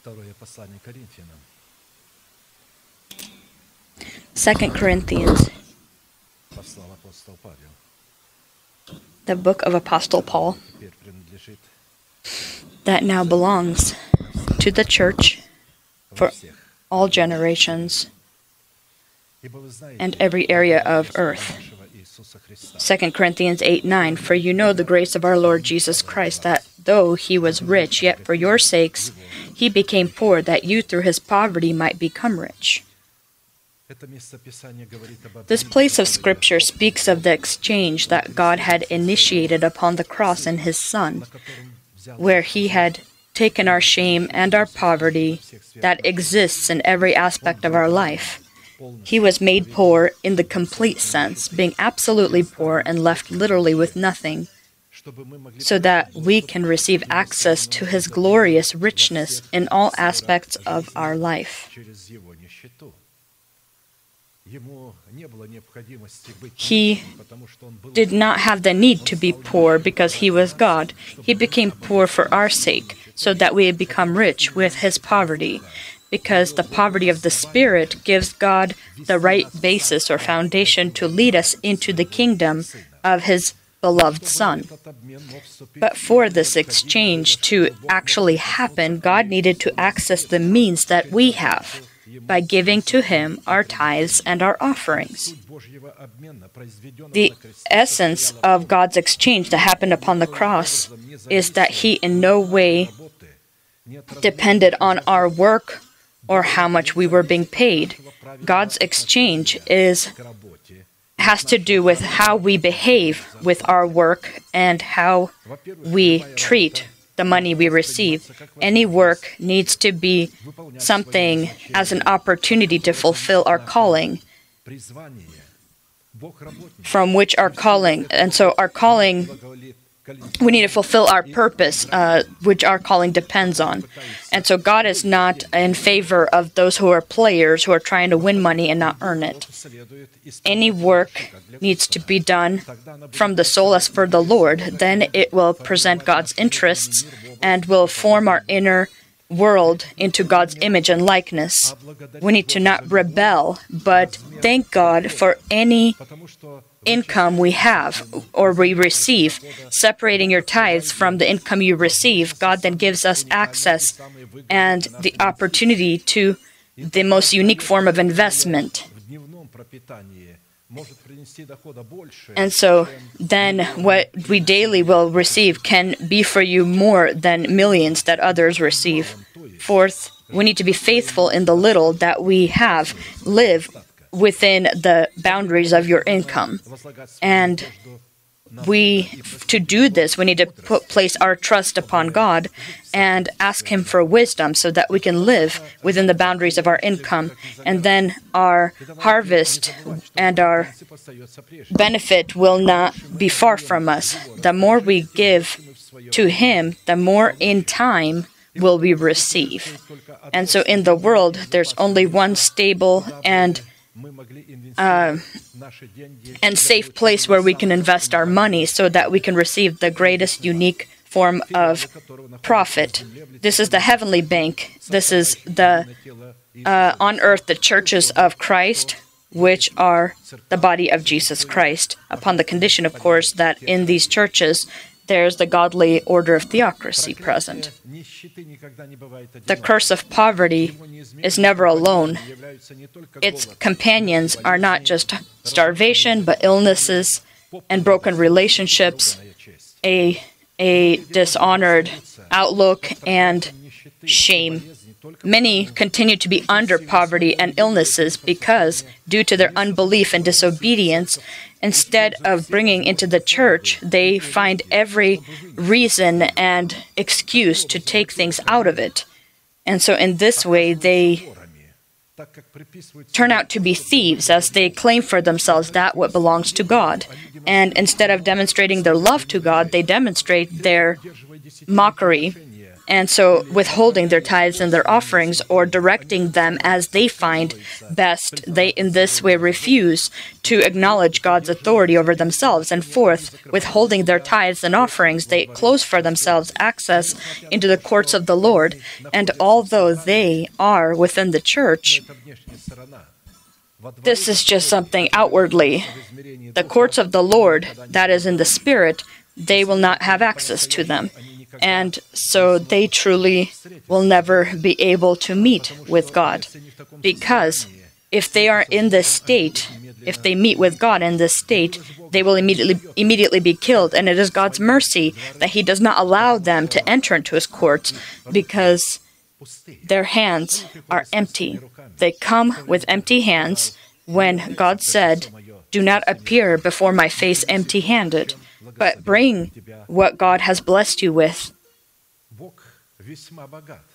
Второе послание Коринфянам. 2 Corinthians, Послал апостол Павел. the book of Apostle Paul, Теперь принадлежит that now belongs to the church во For- всех. all generations Ибо вы знаете and every area of Господа earth. нашего Иисуса Христа, 2 Corinthians 8 9 For you know the grace of our Lord Jesus Christ, that though he was rich, yet for your sakes he became poor, that you through his poverty might become rich. This place of Scripture speaks of the exchange that God had initiated upon the cross in His Son, where He had taken our shame and our poverty that exists in every aspect of our life. He was made poor in the complete sense, being absolutely poor and left literally with nothing so that we can receive access to His glorious richness in all aspects of our life. He did not have the need to be poor because he was God. He became poor for our sake, so that we become rich with his poverty, because the poverty of the Spirit gives God the right basis or foundation to lead us into the kingdom of his beloved Son. But for this exchange to actually happen, God needed to access the means that we have by giving to Him our tithes and our offerings. The essence of God's exchange that happened upon the cross is that He in no way depended on our work or how much we were being paid. God's exchange is has to do with how we behave with our work and how we treat the money we receive. Any work needs to be something as an opportunity to fulfill our calling from which our calling and so our calling we need to fulfill our purpose, uh, which our calling depends on. And so God is not in favor of those who are players who are trying to win money and not earn it. Any work needs to be done from the soul as for the Lord. Then it will present God's interests and will form our inner world into God's image and likeness. We need to not rebel, but thank God for any income we have or we receive. Separating your tithes from the income you receive, God then gives us access and the opportunity to the most unique form of investment. And so then what we daily will receive can be for you more than millions that others receive. Fourth, we need to be faithful in the little that we have, live within the boundaries of your income, and we to do this we need to put, place our trust upon god and ask him for wisdom so that we can live within the boundaries of our income and then our harvest and our benefit will not be far from us. The more we give to him the more in time will we receive. And so in the world there's only one stable and uh, and safe place where we can invest our money so that we can receive the greatest unique form of profit. This is the heavenly bank. This is the uh, on earth the churches of Christ, which are the body of Jesus Christ, upon the condition, of course, that in these churches there's the godly order of theocracy present. The curse of poverty is never alone. Its companions are not just starvation, but illnesses and broken relationships, a, a dishonored outlook, and shame. Many continue to be under poverty and illnesses because, due to their unbelief and disobedience, instead of bringing into the church, they find every reason and excuse to take things out of it. And so, in this way, they turn out to be thieves as they claim for themselves that what belongs to God. And instead of demonstrating their love to God, they demonstrate their mockery and so, withholding their tithes and their offerings or directing them as they find best, they in this way refuse to acknowledge God's authority over themselves. And fourth, withholding their tithes and offerings, they close for themselves access into the courts of the Lord. And although they are within the church, this is just something outwardly. The courts of the Lord, that is in the Spirit, they will not have access to them. And so they truly will never be able to meet with God. Because if they are in this state, if they meet with God in this state, they will immediately immediately be killed. And it is God's mercy that He does not allow them to enter into His courts because their hands are empty. They come with empty hands when God said, Do not appear before my face empty handed but bring what God has blessed you with.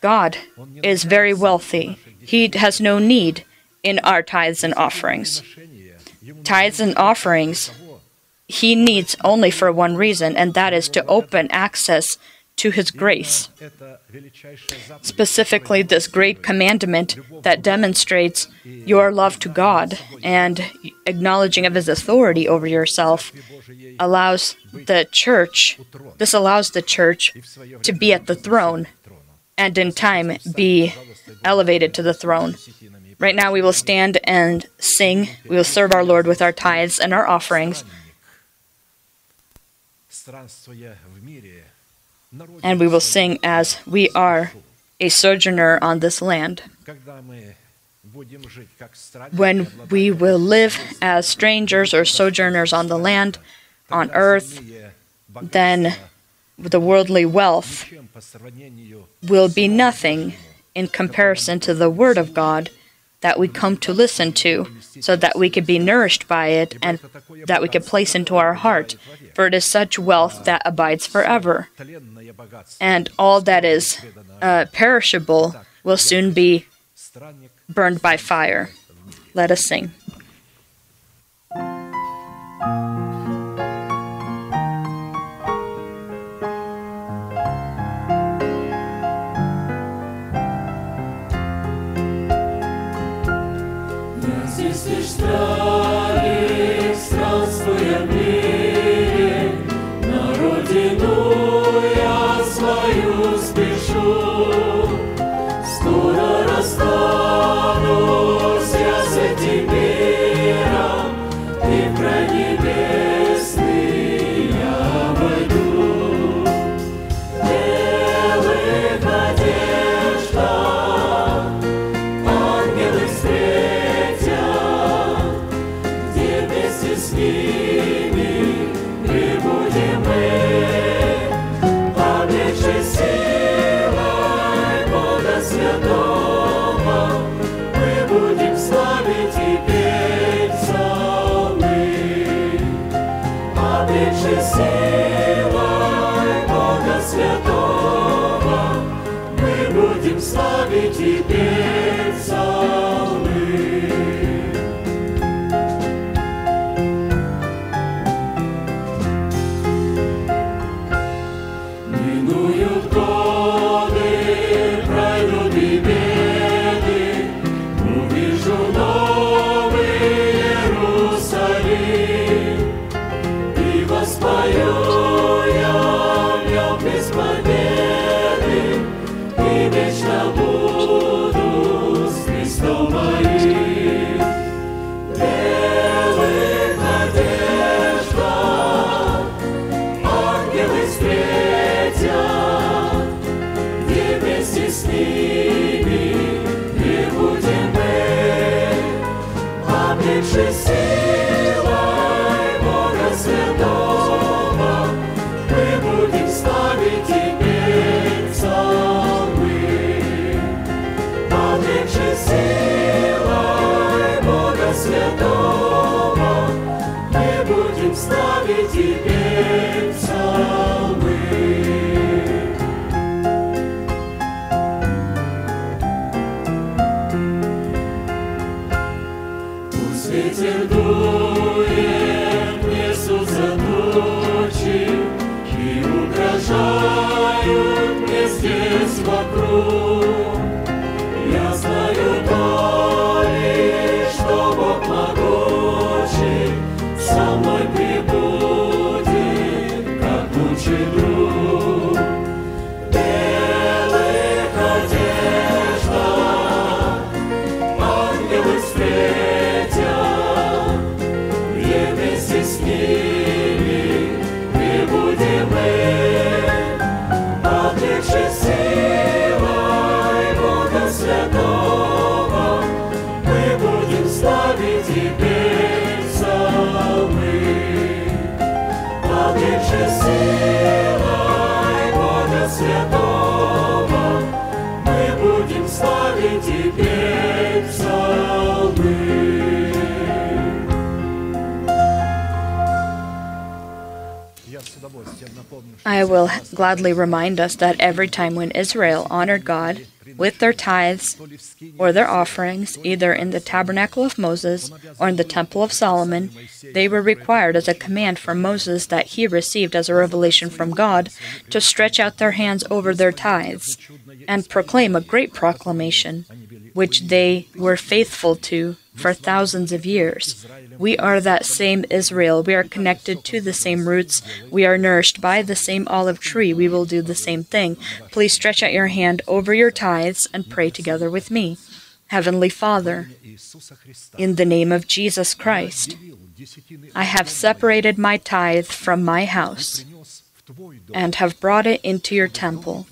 God is very wealthy. He has no need in our tithes and offerings. Tithes and offerings, He needs only for one reason, and that is to open access to His grace. Specifically, this great commandment that demonstrates your love to God and acknowledging of His authority over yourself allows the church, this allows the church to be at the throne and in time be elevated to the throne. Right now, we will stand and sing. We will serve our Lord with our tithes and our offerings. And we will sing as we are a sojourner on this land. When we will live as strangers or sojourners on the land, on earth, then the worldly wealth will be nothing in comparison to the Word of God that we come to listen to, so that we could be nourished by it and that we could place into our heart. For it is such wealth that abides forever. And all that is uh, perishable will soon be burned by fire. Let us sing. se estranha. Святого мы будем славить теперь. Ветер дует, несутся тучи И угрожают мне здесь вокруг. Я знаю то лишь, что Бог могучий Со мной прибудет, как лучший друг. I will gladly remind us that every time when Israel honored God, with their tithes or their offerings, either in the tabernacle of Moses or in the temple of Solomon, they were required as a command from Moses that he received as a revelation from God to stretch out their hands over their tithes and proclaim a great proclamation, which they were faithful to for thousands of years. We are that same Israel. We are connected to the same roots. We are nourished by the same olive tree. We will do the same thing. Please stretch out your hand over your tithes and pray together with me. Heavenly Father, in the name of Jesus Christ, I have separated my tithe from my house and have brought it into your temple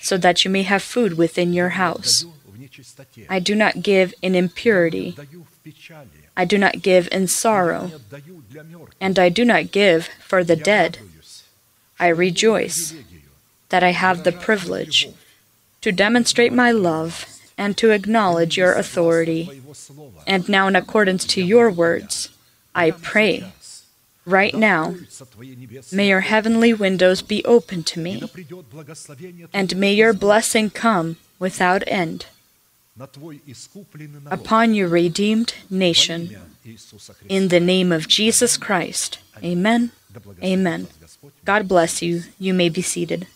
so that you may have food within your house. I do not give in impurity. I do not give in sorrow, and I do not give for the dead. I rejoice that I have the privilege to demonstrate my love and to acknowledge your authority. And now, in accordance to your words, I pray. Right now, may your heavenly windows be open to me, and may your blessing come without end upon your redeemed nation. In the name of Jesus Christ. Amen. Amen. God bless you. You may be seated.